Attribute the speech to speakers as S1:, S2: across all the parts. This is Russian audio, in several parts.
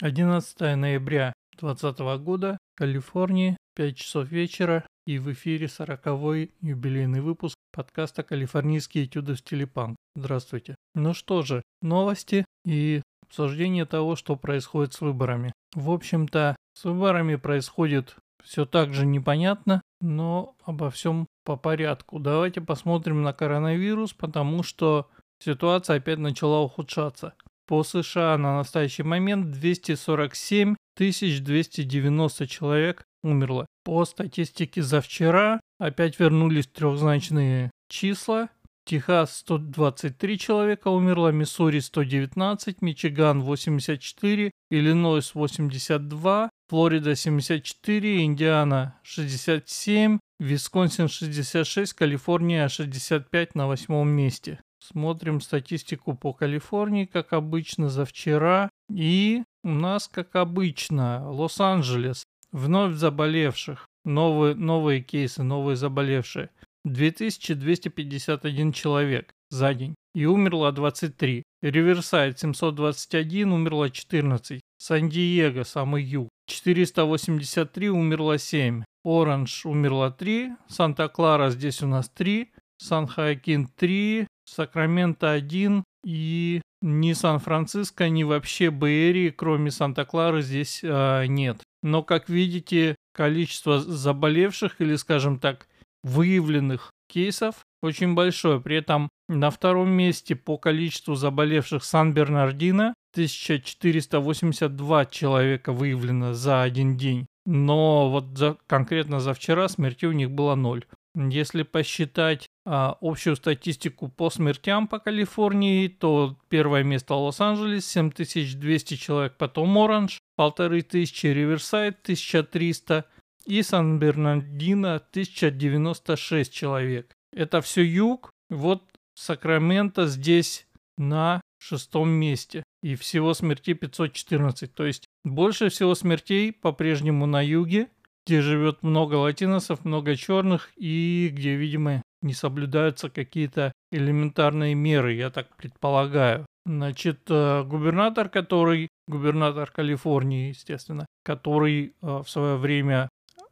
S1: 11 ноября 2020 года, Калифорния, 5 часов вечера и в эфире 40-й юбилейный выпуск подкаста «Калифорнийские этюды в стиле панк». Здравствуйте. Ну что же, новости и обсуждение того, что происходит с выборами. В общем-то, с выборами происходит все так же непонятно, но обо всем по порядку. Давайте посмотрим на коронавирус, потому что ситуация опять начала ухудшаться. По США на настоящий момент 247 290 человек умерло. По статистике за вчера опять вернулись трехзначные числа. Техас 123 человека умерло, Миссури 119, Мичиган 84, Иллинойс 82, Флорида 74, Индиана 67, Висконсин 66, Калифорния 65 на восьмом месте. Смотрим статистику по Калифорнии, как обычно, за вчера. И у нас, как обычно, Лос-Анджелес. Вновь заболевших. Новые, новые кейсы, новые заболевшие. 2251 человек за день. И умерло 23. Риверсайд 721, умерло 14. Сан-Диего, самый юг. 483, умерло 7. Оранж умерло 3. Санта-Клара здесь у нас 3. Сан-Хоакин 3. Сакраменто 1 и ни Сан-Франциско, ни вообще Бэйри, кроме Санта-Клары, здесь э, нет. Но, как видите, количество заболевших или, скажем так, выявленных кейсов очень большое. При этом на втором месте по количеству заболевших Сан-Бернардино 1482 человека выявлено за один день. Но вот за, конкретно за вчера смерти у них было ноль. Если посчитать а, общую статистику по смертям по Калифорнии, то первое место Лос-Анджелес, 7200 человек, потом Оранж, 1500, Риверсайд, 1300 и Сан-Бернардино, 1096 человек. Это все юг, вот Сакраменто здесь на шестом месте. И всего смертей 514. То есть больше всего смертей по-прежнему на юге, где живет много латиносов, много черных и где, видимо, не соблюдаются какие-то элементарные меры, я так предполагаю. Значит, э, губернатор, который, губернатор Калифорнии, естественно, который э, в свое время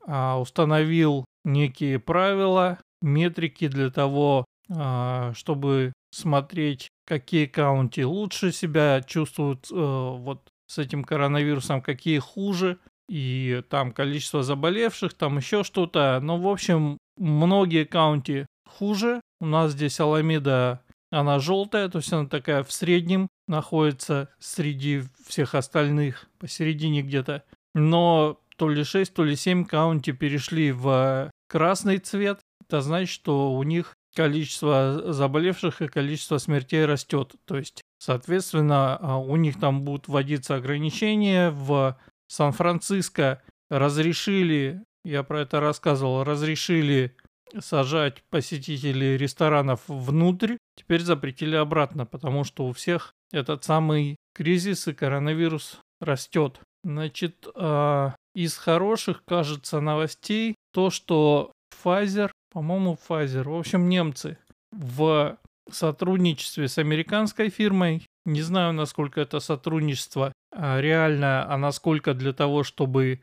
S1: а, установил некие правила, метрики для того, а, чтобы смотреть, какие каунти лучше себя чувствуют э, вот с этим коронавирусом, какие хуже, и там количество заболевших, там еще что-то. Но, в общем, многие каунти хуже. У нас здесь Аламеда, она желтая, то есть она такая в среднем находится среди всех остальных, посередине где-то. Но то ли 6, то ли 7 каунти перешли в красный цвет. Это значит, что у них количество заболевших и количество смертей растет. То есть, соответственно, а, у них там будут вводиться ограничения. В Сан-Франциско разрешили, я про это рассказывал, разрешили сажать посетителей ресторанов внутрь, теперь запретили обратно, потому что у всех этот самый кризис и коронавирус растет. Значит, э, из хороших, кажется, новостей то, что Pfizer, по-моему, Pfizer, в общем, немцы в сотрудничестве с американской фирмой, не знаю, насколько это сотрудничество а, реально, а насколько для того, чтобы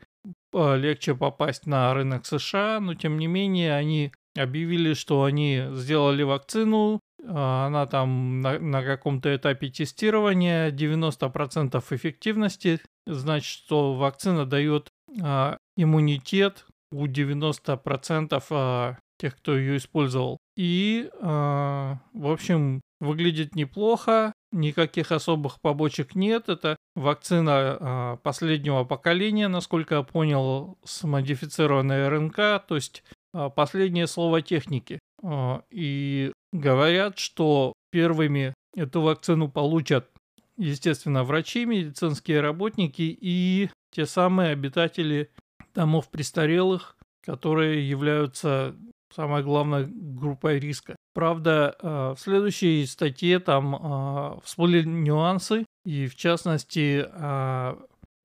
S1: а, легче попасть на рынок США, но тем не менее они объявили, что они сделали вакцину, а, она там на, на каком-то этапе тестирования, 90% эффективности, значит, что вакцина дает а, иммунитет у 90% а, тех, кто ее использовал. И, а, в общем, выглядит неплохо, никаких особых побочек нет. Это вакцина а, последнего поколения, насколько я понял, с модифицированной РНК, то есть а, последнее слово техники. А, и говорят, что первыми эту вакцину получат, естественно, врачи, медицинские работники и те самые обитатели домов престарелых, которые являются самой главной группой риска. Правда, в следующей статье там всплыли нюансы, и в частности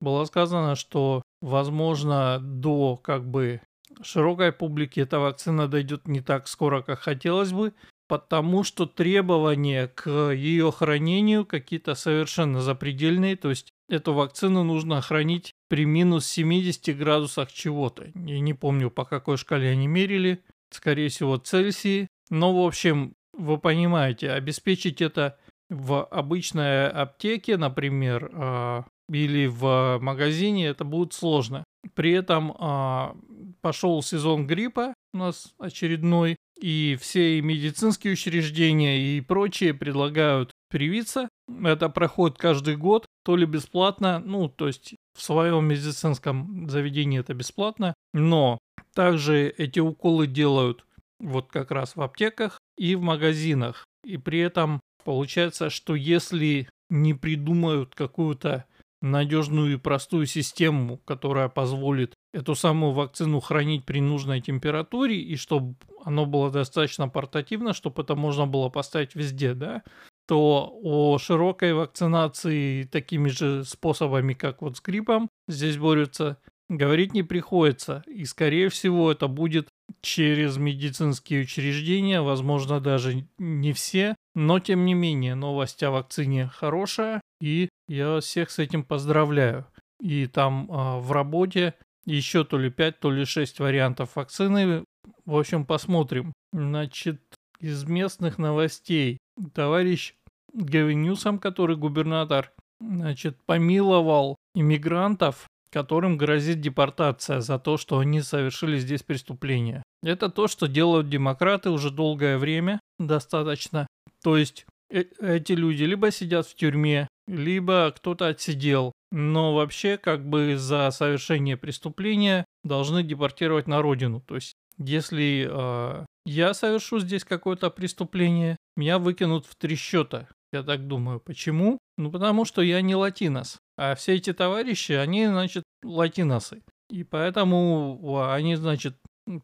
S1: было сказано, что возможно до как бы широкой публике эта вакцина дойдет не так скоро, как хотелось бы, потому что требования к ее хранению какие-то совершенно запредельные, то есть эту вакцину нужно хранить при минус 70 градусах чего-то. Я не помню, по какой шкале они мерили. Скорее всего, Цельсии. Но, в общем, вы понимаете, обеспечить это в обычной аптеке, например, э, или в магазине, это будет сложно. При этом э, пошел сезон гриппа у нас очередной, и все медицинские учреждения и прочие предлагают привиться. Это проходит каждый год, то ли бесплатно, ну, то есть в своем медицинском заведении это бесплатно, но также эти уколы делают вот как раз в аптеках и в магазинах. И при этом получается, что если не придумают какую-то надежную и простую систему, которая позволит эту самую вакцину хранить при нужной температуре и чтобы оно было достаточно портативно, чтобы это можно было поставить везде, да, то о широкой вакцинации такими же способами, как вот с гриппом, здесь борются, говорить не приходится. И, скорее всего, это будет через медицинские учреждения, возможно, даже не все, но, тем не менее, новость о вакцине хорошая, и я всех с этим поздравляю. И там э, в работе еще то ли 5, то ли 6 вариантов вакцины. В общем, посмотрим. Значит, из местных новостей. Товарищ Гевин Ньюсом, который губернатор, значит, помиловал иммигрантов, которым грозит депортация за то, что они совершили здесь преступление. Это то, что делают демократы уже долгое время, достаточно. То есть э эти люди либо сидят в тюрьме, либо кто-то отсидел. Но вообще, как бы за совершение преступления должны депортировать на родину. То есть, если э, я совершу здесь какое-то преступление, меня выкинут в три счета. Я так думаю. Почему? Ну, потому что я не латинос. А все эти товарищи, они, значит, латиносы. И поэтому они, значит,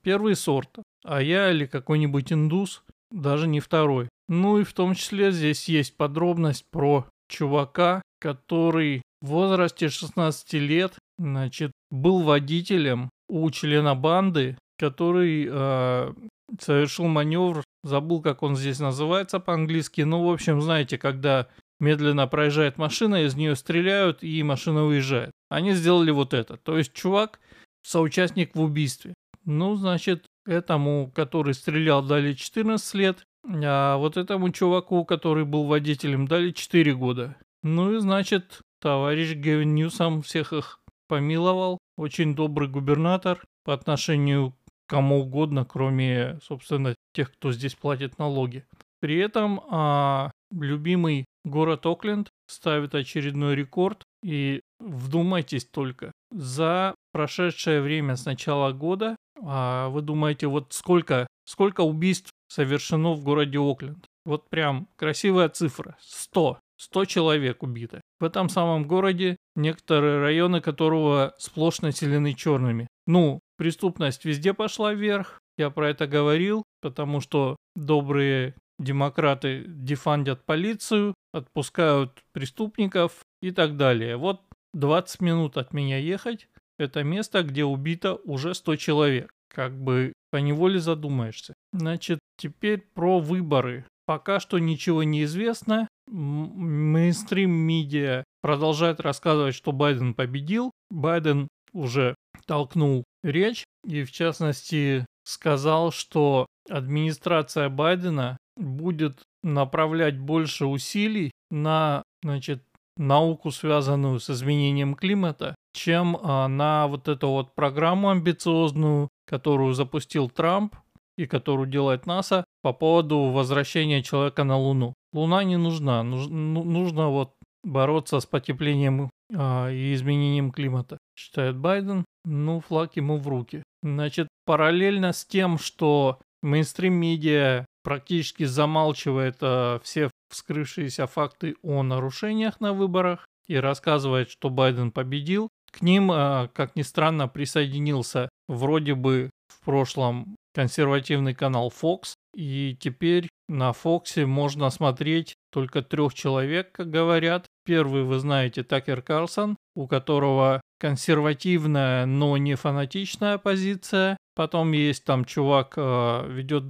S1: первый сорт. А я или какой-нибудь индус, даже не второй. Ну и в том числе здесь есть подробность про чувака, который в возрасте 16 лет, значит, был водителем у члена банды, который э, совершил маневр, забыл, как он здесь называется по-английски, ну, в общем, знаете, когда медленно проезжает машина, из нее стреляют, и машина уезжает. Они сделали вот это. То есть чувак соучастник в убийстве. Ну, значит, этому, который стрелял, дали 14 лет, а вот этому чуваку, который был водителем, дали 4 года. Ну и значит, товарищ Гевин Ньюсом всех их помиловал. Очень добрый губернатор по отношению кому угодно, кроме, собственно, тех, кто здесь платит налоги. При этом а, любимый город Окленд ставит очередной рекорд. И вдумайтесь только, за прошедшее время с начала года, а, вы думаете, вот сколько, сколько убийств совершено в городе Окленд? Вот прям красивая цифра. 100. 100 человек убито. В этом самом городе некоторые районы которого сплошь населены черными. Ну, Преступность везде пошла вверх, я про это говорил, потому что добрые демократы дефандят полицию, отпускают преступников и так далее. Вот 20 минут от меня ехать, это место, где убито уже 100 человек. Как бы по неволе задумаешься. Значит, теперь про выборы. Пока что ничего не известно. Мейнстрим медиа продолжает рассказывать, что Байден победил. Байден уже толкнул речь и, в частности, сказал, что администрация Байдена будет направлять больше усилий на значит, науку, связанную с изменением климата, чем а, на вот эту вот программу амбициозную, которую запустил Трамп и которую делает НАСА по поводу возвращения человека на Луну. Луна не нужна, нужно, ну, нужно вот бороться с потеплением а, и изменением климата, считает Байден. Ну, флаг ему в руки. Значит, параллельно с тем, что мейнстрим-медиа практически замалчивает а, все вскрывшиеся факты о нарушениях на выборах и рассказывает, что Байден победил, к ним, а, как ни странно, присоединился вроде бы в прошлом консервативный канал Fox, и теперь на Фоксе можно смотреть только трех человек, как говорят. Первый, вы знаете, Такер Карлсон, у которого консервативная, но не фанатичная позиция. Потом есть там чувак, э, ведет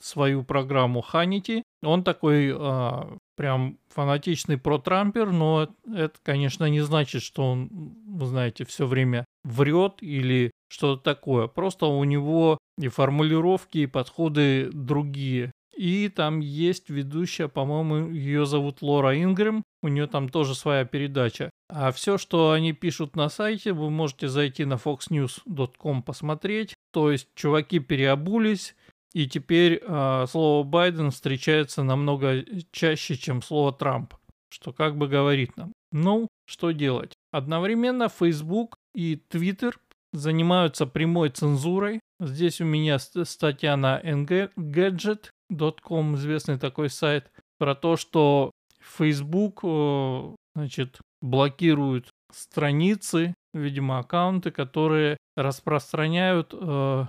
S1: свою программу Ханити. Он такой э, прям фанатичный про-трампер, но это, конечно, не значит, что он, вы знаете, все время врет или что-то такое. Просто у него и формулировки, и подходы другие. И там есть ведущая, по-моему, ее зовут Лора Ингрэм, у нее там тоже своя передача. А все, что они пишут на сайте, вы можете зайти на foxnews.com посмотреть. То есть чуваки переобулись, и теперь э, слово Байден встречается намного чаще, чем слово Трамп, что как бы говорит нам. Ну, что делать? Одновременно Facebook и Twitter занимаются прямой цензурой. Здесь у меня статья на engadget, Com, известный такой сайт, про то, что Facebook, э, значит, блокирует страницы, видимо, аккаунты, которые распространяют э,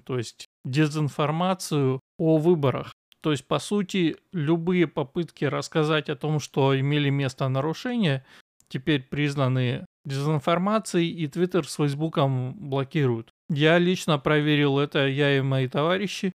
S1: то есть дезинформацию о выборах. То есть, по сути, любые попытки рассказать о том, что имели место нарушения, теперь признаны дезинформацией, и Твиттер с Фейсбуком блокируют. Я лично проверил это, я и мои товарищи.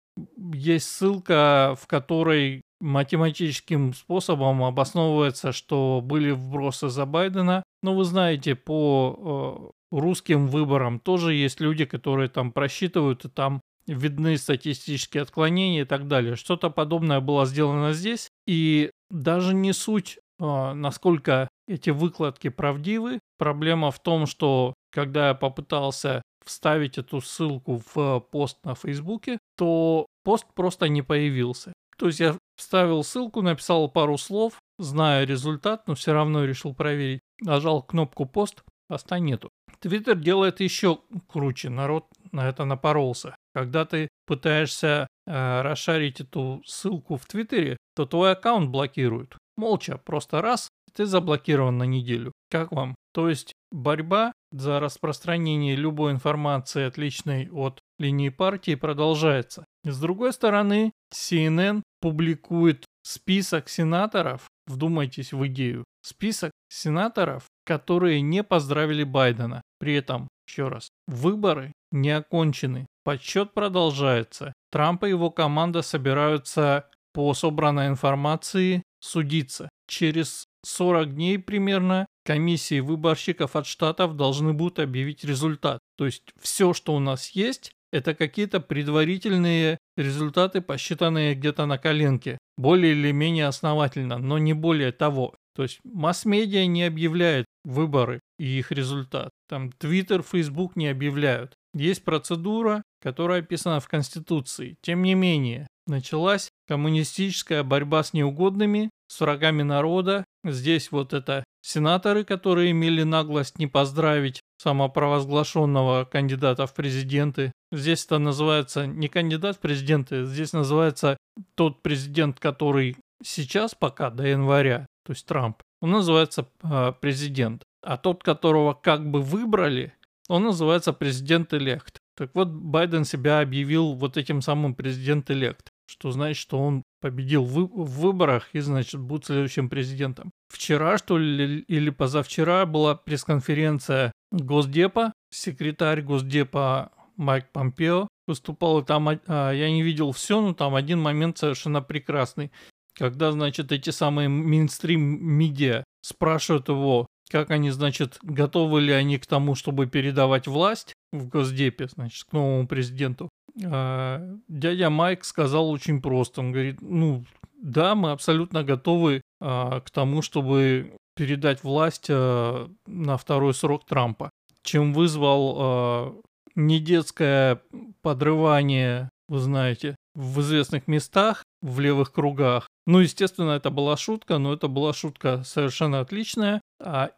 S1: Есть ссылка, в которой математическим способом обосновывается, что были вбросы за Байдена. Но вы знаете, по э, русским выборам тоже есть люди, которые там просчитывают, и там видны статистические отклонения и так далее. Что-то подобное было сделано здесь. И даже не суть, э, насколько эти выкладки правдивы. Проблема в том, что когда я попытался вставить эту ссылку в пост на Фейсбуке, то пост просто не появился. То есть я вставил ссылку, написал пару слов, зная результат, но все равно решил проверить. Нажал кнопку пост, поста нету. Твиттер делает еще круче, народ на это напоролся. Когда ты пытаешься э, расшарить эту ссылку в Твиттере, то твой аккаунт блокируют. Молча, просто раз, ты заблокирован на неделю. Как вам? То есть борьба за распространение любой информации, отличной от линии партии, продолжается. С другой стороны, CNN публикует список сенаторов, вдумайтесь в идею, список сенаторов, которые не поздравили Байдена. При этом, еще раз, выборы не окончены, подсчет продолжается. Трамп и его команда собираются по собранной информации судиться. Через 40 дней примерно комиссии выборщиков от штатов должны будут объявить результат. То есть все, что у нас есть, это какие-то предварительные результаты, посчитанные где-то на коленке. Более или менее основательно, но не более того. То есть масс-медиа не объявляет выборы и их результат. Там Twitter, Facebook не объявляют. Есть процедура, которая описана в Конституции. Тем не менее, началась коммунистическая борьба с неугодными, с врагами народа. Здесь вот это сенаторы, которые имели наглость не поздравить самопровозглашенного кандидата в президенты. Здесь это называется не кандидат в президенты, здесь называется тот президент, который сейчас пока до января, то есть Трамп, он называется э, президент. А тот, которого как бы выбрали, он называется президент-элект. Так вот, Байден себя объявил вот этим самым президент-элект, что значит, что он победил в, в выборах и, значит, будет следующим президентом. Вчера, что ли, или позавчера была пресс-конференция Госдепа, секретарь Госдепа Майк Помпео выступал, и там а, я не видел все, но там один момент совершенно прекрасный, когда, значит, эти самые мейнстрим-медиа спрашивают его, как они, значит, готовы ли они к тому, чтобы передавать власть в Госдепе, значит, к новому президенту. А, дядя Майк сказал очень просто, он говорит, ну, да, мы абсолютно готовы а, к тому, чтобы передать власть а, на второй срок Трампа, чем вызвал недетское подрывание, вы знаете, в известных местах, в левых кругах. Ну, естественно, это была шутка, но это была шутка совершенно отличная.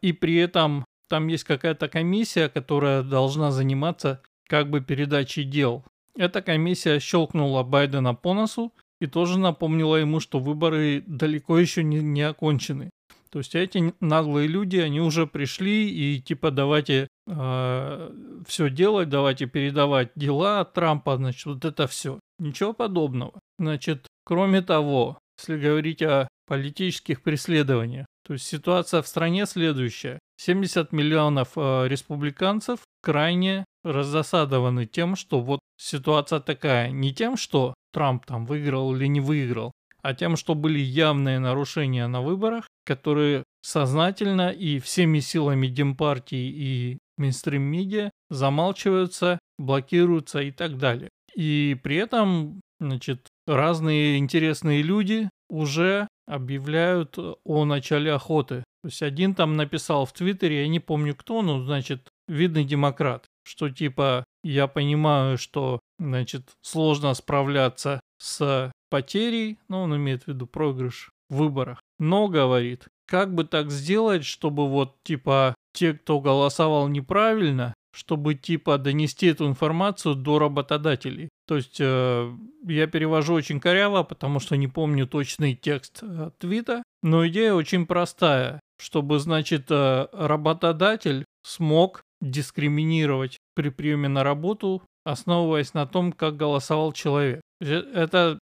S1: И при этом там есть какая-то комиссия, которая должна заниматься как бы передачей дел. Эта комиссия щелкнула Байдена по носу и тоже напомнила ему, что выборы далеко еще не, не окончены. То есть эти наглые люди, они уже пришли и типа давайте э, все делать, давайте передавать дела от Трампа, значит, вот это все. Ничего подобного. Значит, кроме того, если говорить о политических преследованиях, то есть ситуация в стране следующая. 70 миллионов э, республиканцев крайне разосадованы тем, что вот ситуация такая, не тем, что Трамп там выиграл или не выиграл, а тем, что были явные нарушения на выборах, которые сознательно и всеми силами Демпартии и мейнстрим-медиа замалчиваются, блокируются и так далее. И при этом, значит, разные интересные люди уже объявляют о начале охоты. То есть один там написал в Твиттере, я не помню кто, но, значит, видный демократ, что типа я понимаю, что, значит, сложно справляться с потерей, ну, он имеет в виду проигрыш в выборах, но, говорит, как бы так сделать, чтобы вот, типа, те, кто голосовал неправильно, чтобы, типа, донести эту информацию до работодателей. То есть, э, я перевожу очень коряво, потому что не помню точный текст э, твита, но идея очень простая, чтобы, значит, э, работодатель смог дискриминировать при приеме на работу, основываясь на том, как голосовал человек. Это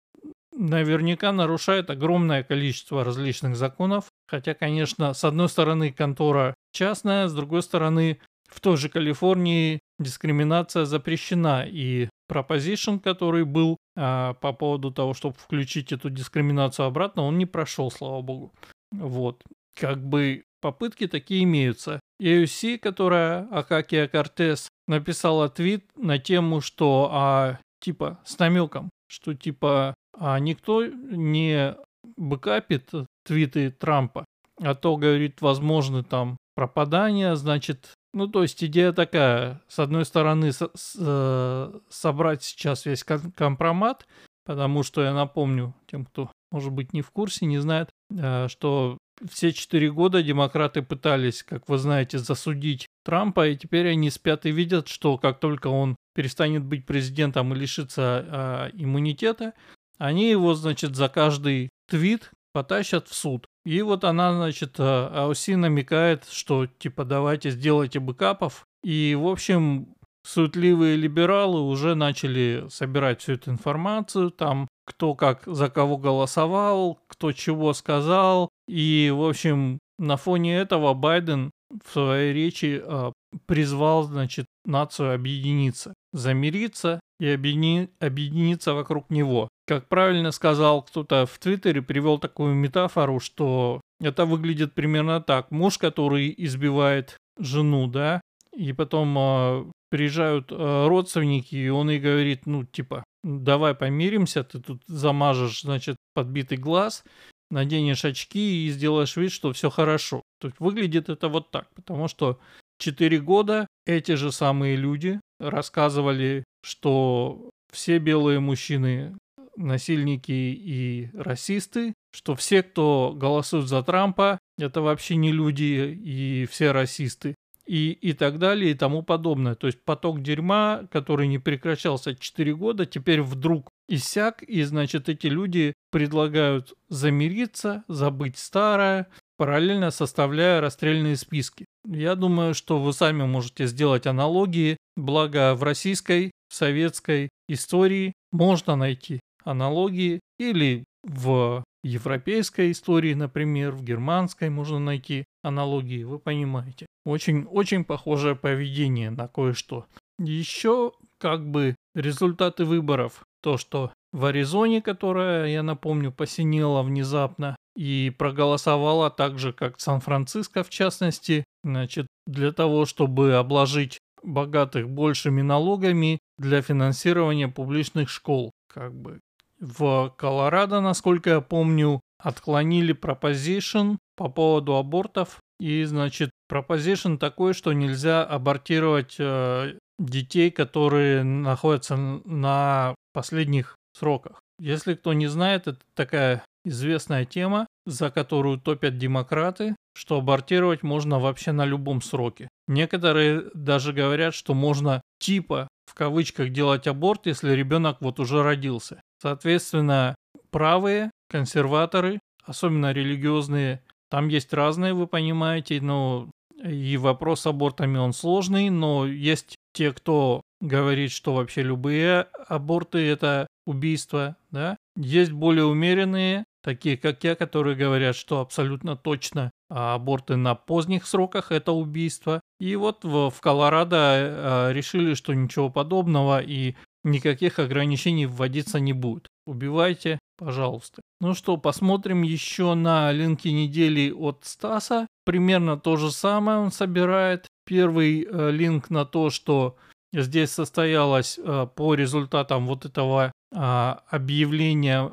S1: наверняка нарушает огромное количество различных законов. Хотя, конечно, с одной стороны контора частная, с другой стороны в той же Калифорнии дискриминация запрещена. И proposition, который был а, по поводу того, чтобы включить эту дискриминацию обратно, он не прошел, слава богу. Вот. Как бы попытки такие имеются. AOC, которая Акакия Кортес, написала твит на тему, что а, типа с намеком, что типа а никто не бэкапит твиты Трампа, а то, говорит, возможно там пропадание, значит, ну, то есть идея такая, с одной стороны, со с, э, собрать сейчас весь компромат, потому что я напомню тем, кто, может быть, не в курсе, не знает, э, что все четыре года демократы пытались, как вы знаете, засудить Трампа, и теперь они спят и видят, что как только он перестанет быть президентом и лишится э, иммунитета, они его, значит, за каждый твит потащат в суд. И вот она, значит, Ауси намекает, что типа давайте сделайте бэкапов. И, в общем, суетливые либералы уже начали собирать всю эту информацию, там кто как за кого голосовал, кто чего сказал. И, в общем, на фоне этого Байден в своей речи э, призвал, значит, нацию объединиться, замириться и объедини, объединиться вокруг него. Как правильно сказал кто-то в Твиттере, привел такую метафору, что это выглядит примерно так. Муж, который избивает жену, да, и потом э, приезжают э, родственники, и он ей говорит, ну, типа, давай помиримся, ты тут замажешь, значит, подбитый глаз, наденешь очки и сделаешь вид, что все хорошо. То есть выглядит это вот так, потому что 4 года эти же самые люди рассказывали, что все белые мужчины насильники и расисты, что все, кто голосует за Трампа, это вообще не люди и все расисты. И, и так далее и тому подобное. То есть поток дерьма, который не прекращался 4 года, теперь вдруг иссяк, и значит эти люди предлагают замириться, забыть старое, параллельно составляя расстрельные списки. Я думаю, что вы сами можете сделать аналогии, благо в российской, советской истории можно найти аналогии или в европейской истории, например, в германской можно найти аналогии, вы понимаете. Очень, очень похожее поведение на кое-что. Еще как бы результаты выборов. То, что в Аризоне, которая, я напомню, посинела внезапно и проголосовала так же, как Сан-Франциско в частности, значит, для того, чтобы обложить богатых большими налогами для финансирования публичных школ. Как бы в Колорадо, насколько я помню, отклонили proposition по поводу абортов. И, значит, proposition такой, что нельзя абортировать э, детей, которые находятся на последних сроках. Если кто не знает, это такая известная тема, за которую топят демократы, что абортировать можно вообще на любом сроке. Некоторые даже говорят, что можно типа в кавычках делать аборт, если ребенок вот уже родился. Соответственно, правые, консерваторы, особенно религиозные, там есть разные, вы понимаете, но и вопрос с абортами он сложный, но есть те, кто говорит, что вообще любые аборты это убийство, да. Есть более умеренные, такие как я, которые говорят, что абсолютно точно а аборты на поздних сроках это убийство. И вот в, в Колорадо э, решили, что ничего подобного, и никаких ограничений вводиться не будет. Убивайте, пожалуйста. Ну что, посмотрим еще на линки недели от Стаса. Примерно то же самое он собирает. Первый э, линк на то, что здесь состоялось э, по результатам вот этого э, объявления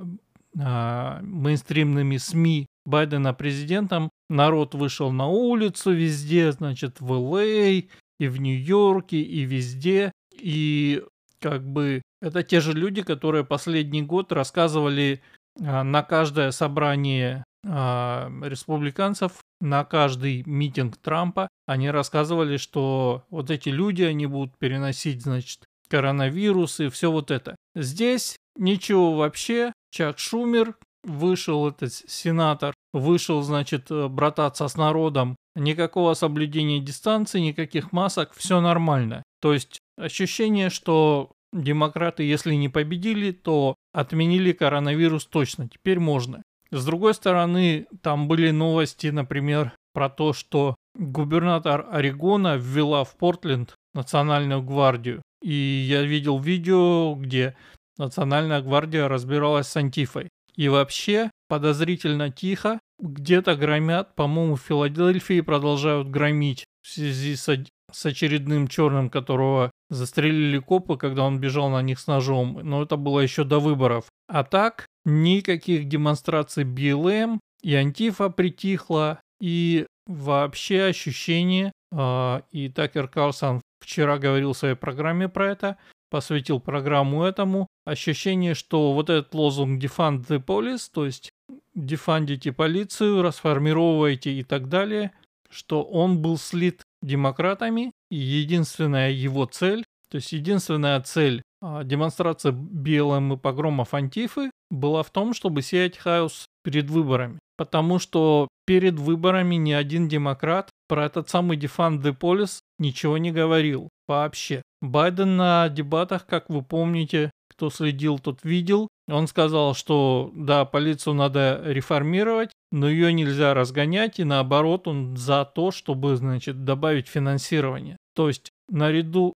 S1: э, мейнстримными СМИ Байдена президентом. Народ вышел на улицу везде, значит, в ЛА, и в Нью-Йорке, и везде. И как бы это те же люди, которые последний год рассказывали а, на каждое собрание а, республиканцев, на каждый митинг Трампа, они рассказывали, что вот эти люди, они будут переносить, значит, коронавирус и все вот это. Здесь ничего вообще. Чак Шумер вышел, этот сенатор, вышел, значит, брататься с народом. Никакого соблюдения дистанции, никаких масок, все нормально. То есть ощущение, что демократы, если не победили, то отменили коронавирус точно, теперь можно. С другой стороны, там были новости, например, про то, что губернатор Орегона ввела в Портленд национальную гвардию. И я видел видео, где национальная гвардия разбиралась с Антифой. И вообще подозрительно тихо, где-то громят, по-моему, в Филадельфии продолжают громить в связи с, с очередным черным, которого застрелили копы, когда он бежал на них с ножом. Но это было еще до выборов. А так, никаких демонстраций БЛМ, и Антифа притихла, и вообще ощущение, э, и Такер Карлсон вчера говорил в своей программе про это, посвятил программу этому, ощущение, что вот этот лозунг «Defund the police», то есть «дефандите полицию», «расформировывайте» и так далее, что он был слит демократами, и единственная его цель, то есть единственная цель а, демонстрации БЛМ и погромов Антифы была в том, чтобы сеять хаос перед выборами. Потому что перед выборами ни один демократ про этот самый Defund the Police ничего не говорил вообще. Байден на дебатах, как вы помните, кто следил, тот видел, он сказал, что да, полицию надо реформировать, но ее нельзя разгонять, и наоборот, он за то, чтобы, значит, добавить финансирование. То есть, наряду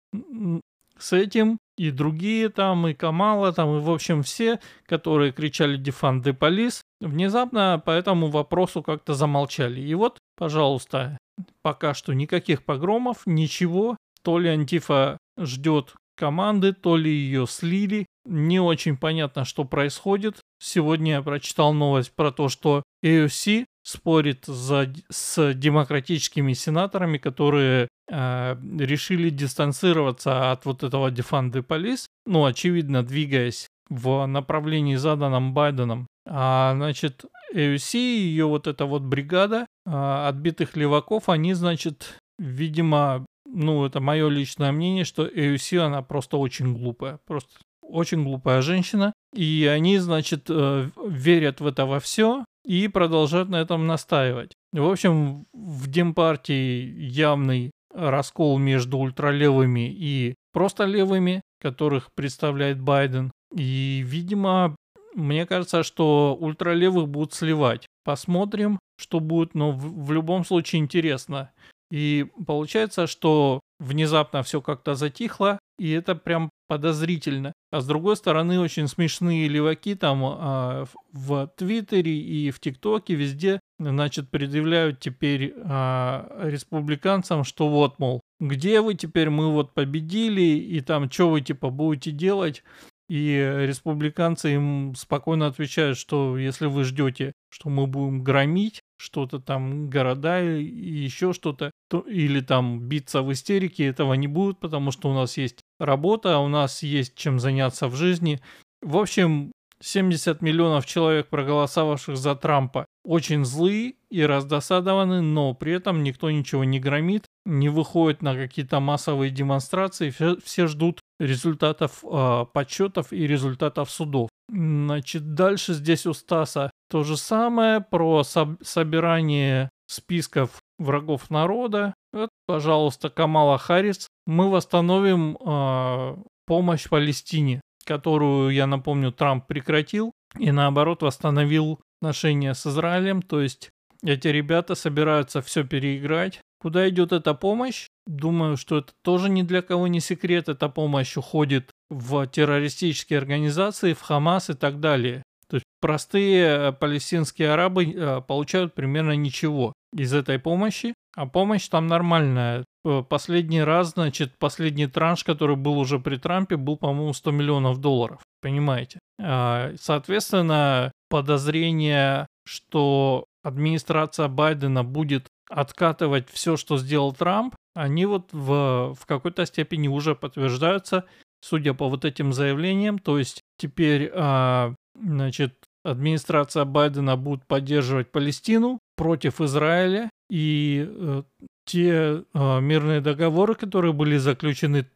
S1: с этим и другие там, и Камала там, и в общем все, которые кричали «Defund the police», внезапно по этому вопросу как-то замолчали. И вот, пожалуйста, пока что никаких погромов, ничего. То ли Антифа ждет команды, то ли ее слили. Не очень понятно, что происходит. Сегодня я прочитал новость про то, что AOC спорит за, с демократическими сенаторами, которые э, решили дистанцироваться от вот этого the Police, ну, очевидно, двигаясь в направлении заданном Байденом. А, значит, AOC и ее вот эта вот бригада э, отбитых леваков, они, значит, видимо, ну, это мое личное мнение, что AUC, она просто очень глупая. Просто очень глупая женщина. И они, значит, э, верят в это во все и продолжают на этом настаивать. В общем, в Демпартии явный раскол между ультралевыми и просто левыми, которых представляет Байден. И, видимо, мне кажется, что ультралевых будут сливать. Посмотрим, что будет, но в, в любом случае интересно. И получается, что внезапно все как-то затихло, и это прям подозрительно. А с другой стороны, очень смешные леваки там а, в Твиттере и в ТикТоке везде, значит, предъявляют теперь а, республиканцам, что вот, мол, где вы теперь, мы вот победили, и там, что вы типа будете делать? И республиканцы им спокойно отвечают, что если вы ждете, что мы будем громить, что-то там, города и еще что-то, то, или там биться в истерике, этого не будет, потому что у нас есть работа, у нас есть чем заняться в жизни. В общем, 70 миллионов человек, проголосовавших за Трампа, очень злые и раздосадованы, но при этом никто ничего не громит, не выходит на какие-то массовые демонстрации, все, все ждут результатов э, подсчетов и результатов судов. Значит, дальше здесь у Стаса то же самое про соб- собирание списков врагов народа. Вот, пожалуйста, Камала Харрис. Мы восстановим э, помощь Палестине, которую, я напомню, Трамп прекратил и наоборот восстановил отношения с Израилем. То есть эти ребята собираются все переиграть. Куда идет эта помощь? Думаю, что это тоже ни для кого не секрет. Эта помощь уходит в террористические организации, в Хамас и так далее. То есть простые палестинские арабы э, получают примерно ничего из этой помощи, а помощь там нормальная. Последний раз, значит, последний транш, который был уже при Трампе, был, по-моему, 100 миллионов долларов. Понимаете? А, соответственно, подозрение, что администрация Байдена будет откатывать все, что сделал Трамп, они вот в, в какой-то степени уже подтверждаются, судя по вот этим заявлениям. То есть теперь, а, значит, администрация Байдена будет поддерживать Палестину против Израиля, и э, те э, мирные договоры, которые были заключены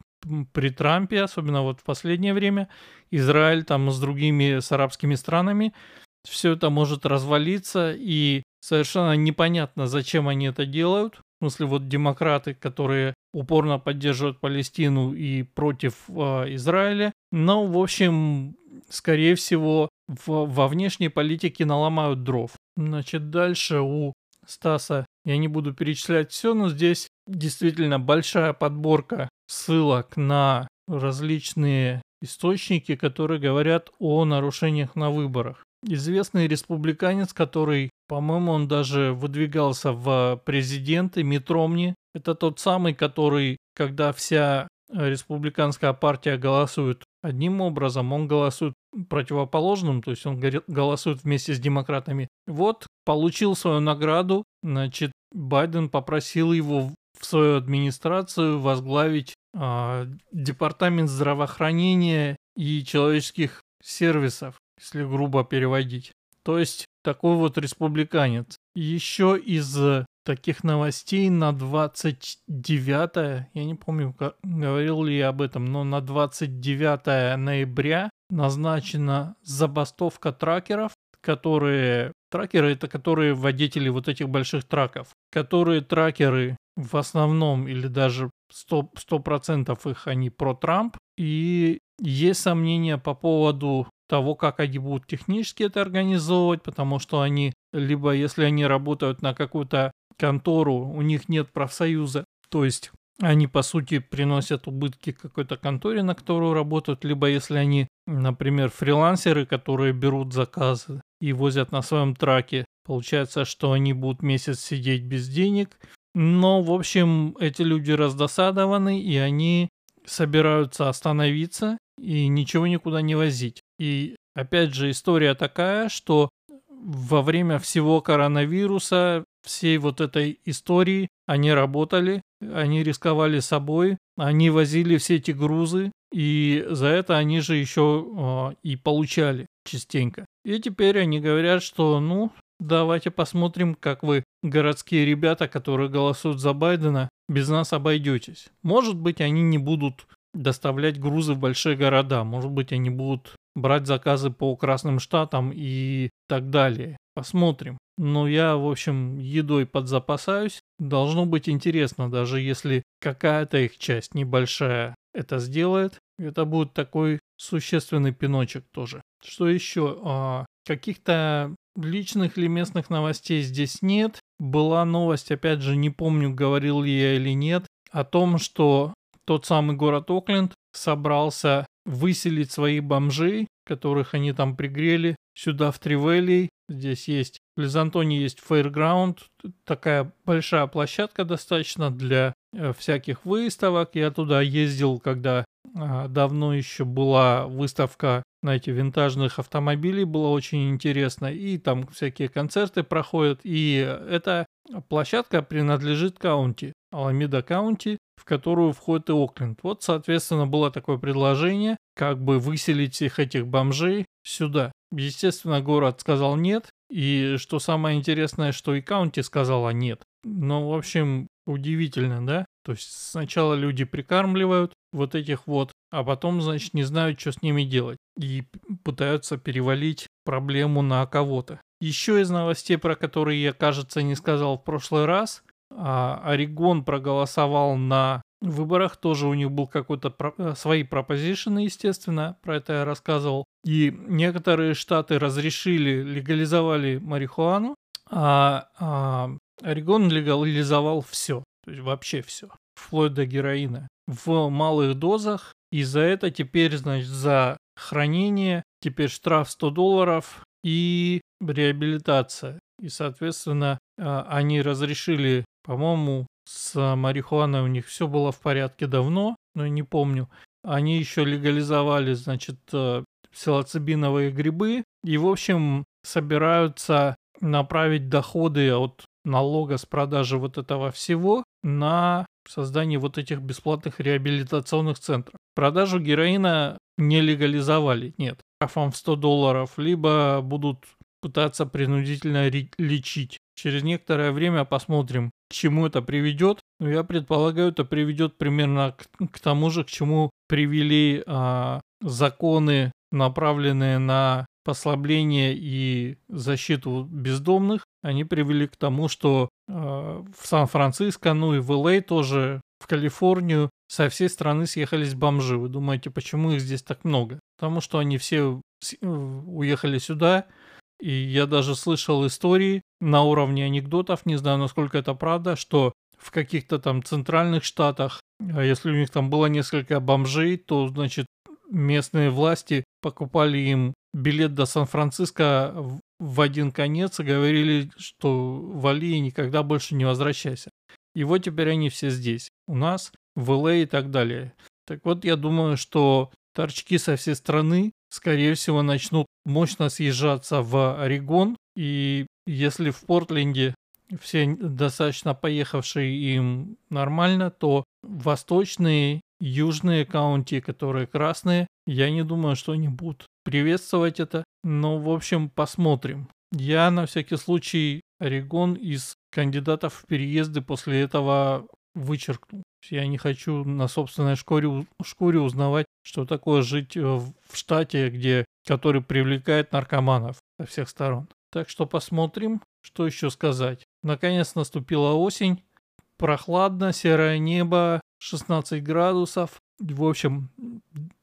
S1: при Трампе, особенно вот в последнее время, Израиль там с другими, с арабскими странами, все это может развалиться, и совершенно непонятно, зачем они это делают. В смысле, вот демократы, которые упорно поддерживают Палестину и против э, Израиля. Но, в общем, скорее всего, в, во внешней политике наломают дров. Значит, дальше у Стаса я не буду перечислять все, но здесь действительно большая подборка ссылок на различные источники, которые говорят о нарушениях на выборах. Известный республиканец, который, по-моему, он даже выдвигался в президенты Митромни, это тот самый, который, когда вся республиканская партия голосует одним образом, он голосует противоположным, то есть он голосует вместе с демократами. Вот, получил свою награду, значит, Байден попросил его в свою администрацию возглавить э, департамент здравоохранения и человеческих сервисов, если грубо переводить. То есть такой вот республиканец. Еще из таких новостей на 29, я не помню, говорил ли я об этом, но на 29 ноября назначена забастовка тракеров, которые... Тракеры это которые водители вот этих больших траков, которые тракеры в основном или даже 100%, 100% их они про Трамп. И есть сомнения по поводу того, как они будут технически это организовывать, потому что они, либо если они работают на какую-то контору, у них нет профсоюза, то есть они, по сути, приносят убытки какой-то конторе, на которую работают, либо если они, например, фрилансеры, которые берут заказы и возят на своем траке, получается, что они будут месяц сидеть без денег. Но, в общем, эти люди раздосадованы, и они собираются остановиться и ничего никуда не возить. И опять же история такая, что во время всего коронавируса, всей вот этой истории, они работали, они рисковали собой, они возили все эти грузы, и за это они же еще э, и получали частенько. И теперь они говорят, что ну, давайте посмотрим, как вы, городские ребята, которые голосуют за Байдена, без нас обойдетесь. Может быть, они не будут доставлять грузы в большие города. Может быть, они будут брать заказы по Красным Штатам и так далее. Посмотрим. Но я, в общем, едой подзапасаюсь. Должно быть интересно, даже если какая-то их часть небольшая это сделает. Это будет такой существенный пиночек тоже. Что еще? А, каких-то личных или местных новостей здесь нет. Была новость, опять же, не помню, говорил ли я или нет, о том, что тот самый город Окленд собрался выселить своих бомжей, которых они там пригрели, сюда в Тривелли. Здесь есть, в Лизантоне есть Fairground, такая большая площадка достаточно для э, всяких выставок. Я туда ездил, когда э, давно еще была выставка, знаете, винтажных автомобилей, было очень интересно. И там всякие концерты проходят. И эта площадка принадлежит county. Alameda County, в которую входит и Окленд. Вот, соответственно, было такое предложение, как бы выселить всех этих бомжей сюда. Естественно, город сказал нет, и что самое интересное, что и county сказала нет. Ну, в общем, удивительно, да? То есть сначала люди прикармливают вот этих вот, а потом, значит, не знают, что с ними делать. И пытаются перевалить проблему на кого-то. Еще из новостей, про которые я, кажется, не сказал в прошлый раз, а, Орегон проголосовал на выборах, тоже у них был какой-то э, свои пропозишены, естественно, про это я рассказывал. И некоторые штаты разрешили, легализовали марихуану, а, а Орегон легализовал все, то есть вообще все, вплоть до героина. В малых дозах И за это теперь, значит, за хранение, теперь штраф 100 долларов и реабилитация. И, соответственно, а, они разрешили, по-моему, с марихуаной у них все было в порядке давно, но не помню. Они еще легализовали, значит, э, псилоцибиновые грибы и, в общем, собираются направить доходы от налога с продажи вот этого всего на создание вот этих бесплатных реабилитационных центров. Продажу героина не легализовали, нет. Штрафом в 100 долларов, либо будут пытаться принудительно лечить. Через некоторое время посмотрим, к чему это приведет. Но я предполагаю, это приведет примерно к, к тому же, к чему привели а, законы, направленные на послабление и защиту бездомных. Они привели к тому, что э, в Сан-Франциско, ну и в Л.А. тоже, в Калифорнию со всей страны съехались бомжи. Вы думаете, почему их здесь так много? Потому что они все э, уехали сюда, и я даже слышал истории на уровне анекдотов, не знаю, насколько это правда, что в каких-то там центральных штатах, а если у них там было несколько бомжей, то, значит, местные власти покупали им билет до Сан-Франциско в один конец и говорили, что вали и никогда больше не возвращайся. И вот теперь они все здесь, у нас, в ЛА и так далее. Так вот, я думаю, что торчки со всей страны, скорее всего, начнут мощно съезжаться в Орегон. И если в Портленде все достаточно поехавшие им нормально, то восточные, южные каунти, которые красные, я не думаю, что они будут приветствовать это. Но, в общем, посмотрим. Я на всякий случай Орегон из кандидатов в переезды после этого вычеркнул. Я не хочу на собственной шкуре, шкуре узнавать, что такое жить э, в штате, где, который привлекает наркоманов со всех сторон. Так что посмотрим, что еще сказать. Наконец наступила осень. Прохладно, серое небо, 16 градусов. В общем,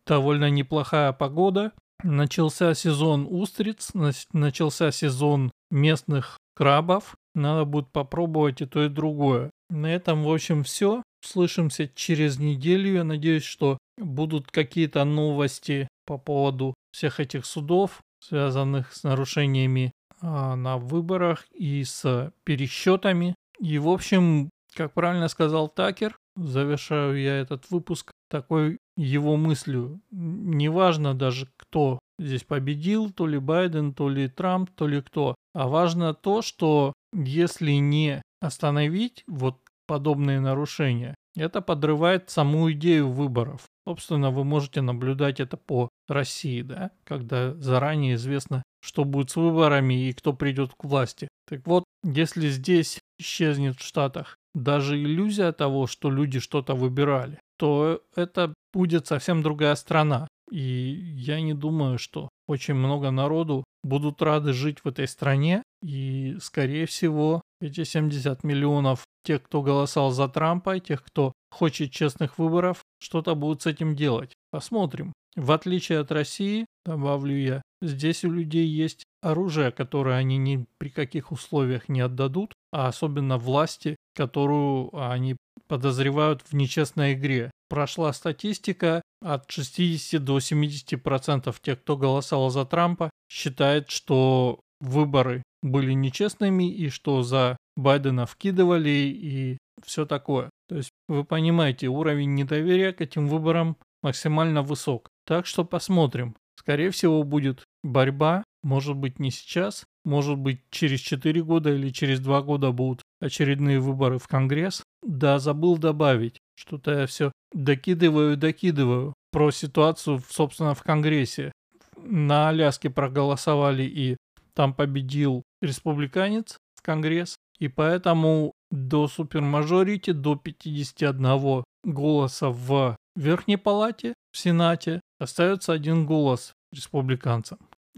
S1: довольно неплохая погода. Начался сезон устриц, начался сезон местных крабов. Надо будет попробовать и то, и другое. На этом, в общем, все. Слышимся через неделю. Я надеюсь, что будут какие-то новости по поводу всех этих судов, связанных с нарушениями а, на выборах и с пересчетами. И, в общем, как правильно сказал Такер, завершаю я этот выпуск такой его мыслью. Неважно даже, кто здесь победил, то ли Байден, то ли Трамп, то ли кто. А важно то, что если не остановить вот подобные нарушения, это подрывает саму идею выборов. Собственно, вы можете наблюдать это по России, да, когда заранее известно, что будет с выборами и кто придет к власти. Так вот, если здесь исчезнет в Штатах даже иллюзия того, что люди что-то выбирали, то это будет совсем другая страна. И я не думаю, что очень много народу будут рады жить в этой стране. И, скорее всего, эти 70 миллионов тех, кто голосовал за Трампа, тех, кто хочет честных выборов, что-то будут с этим делать. Посмотрим. В отличие от России, добавлю я, здесь у людей есть оружие, которое они ни при каких условиях не отдадут, а особенно власти, которую они подозревают в нечестной игре. Прошла статистика, от 60 до 70% процентов тех, кто голосовал за Трампа, считает, что выборы были нечестными и что за Байдена вкидывали и все такое. То есть вы понимаете, уровень недоверия к этим выборам максимально высок. Так что посмотрим. Скорее всего будет борьба, может быть не сейчас, может быть через 4 года или через 2 года будут очередные выборы в Конгресс. Да, забыл добавить, что-то я все докидываю докидываю про ситуацию, собственно, в Конгрессе. На Аляске проголосовали и там победил республиканец в Конгресс. И поэтому до супермажорити, до 51 голоса в Верхней Палате, в Сенате, остается один голос республиканцам.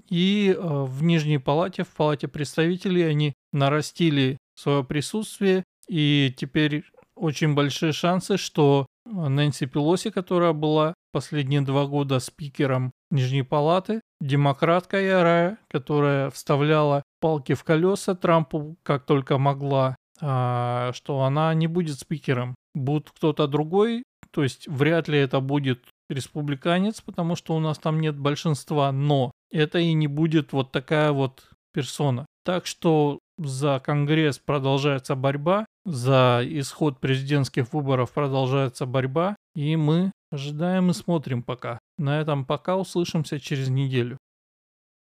S1: И э, в Нижней Палате, в Палате представителей, они нарастили свое присутствие, и теперь очень большие шансы, что Нэнси Пелоси, которая была последние два года спикером Нижней Палаты, демократка ярая, которая вставляла палки в колеса Трампу как только могла, а, что она не будет спикером. Будет кто-то другой, то есть вряд ли это будет республиканец, потому что у нас там нет большинства, но это и не будет вот такая вот персона. Так что за Конгресс продолжается борьба, за исход президентских выборов продолжается борьба, и мы ожидаем и смотрим пока. На этом пока услышимся через неделю.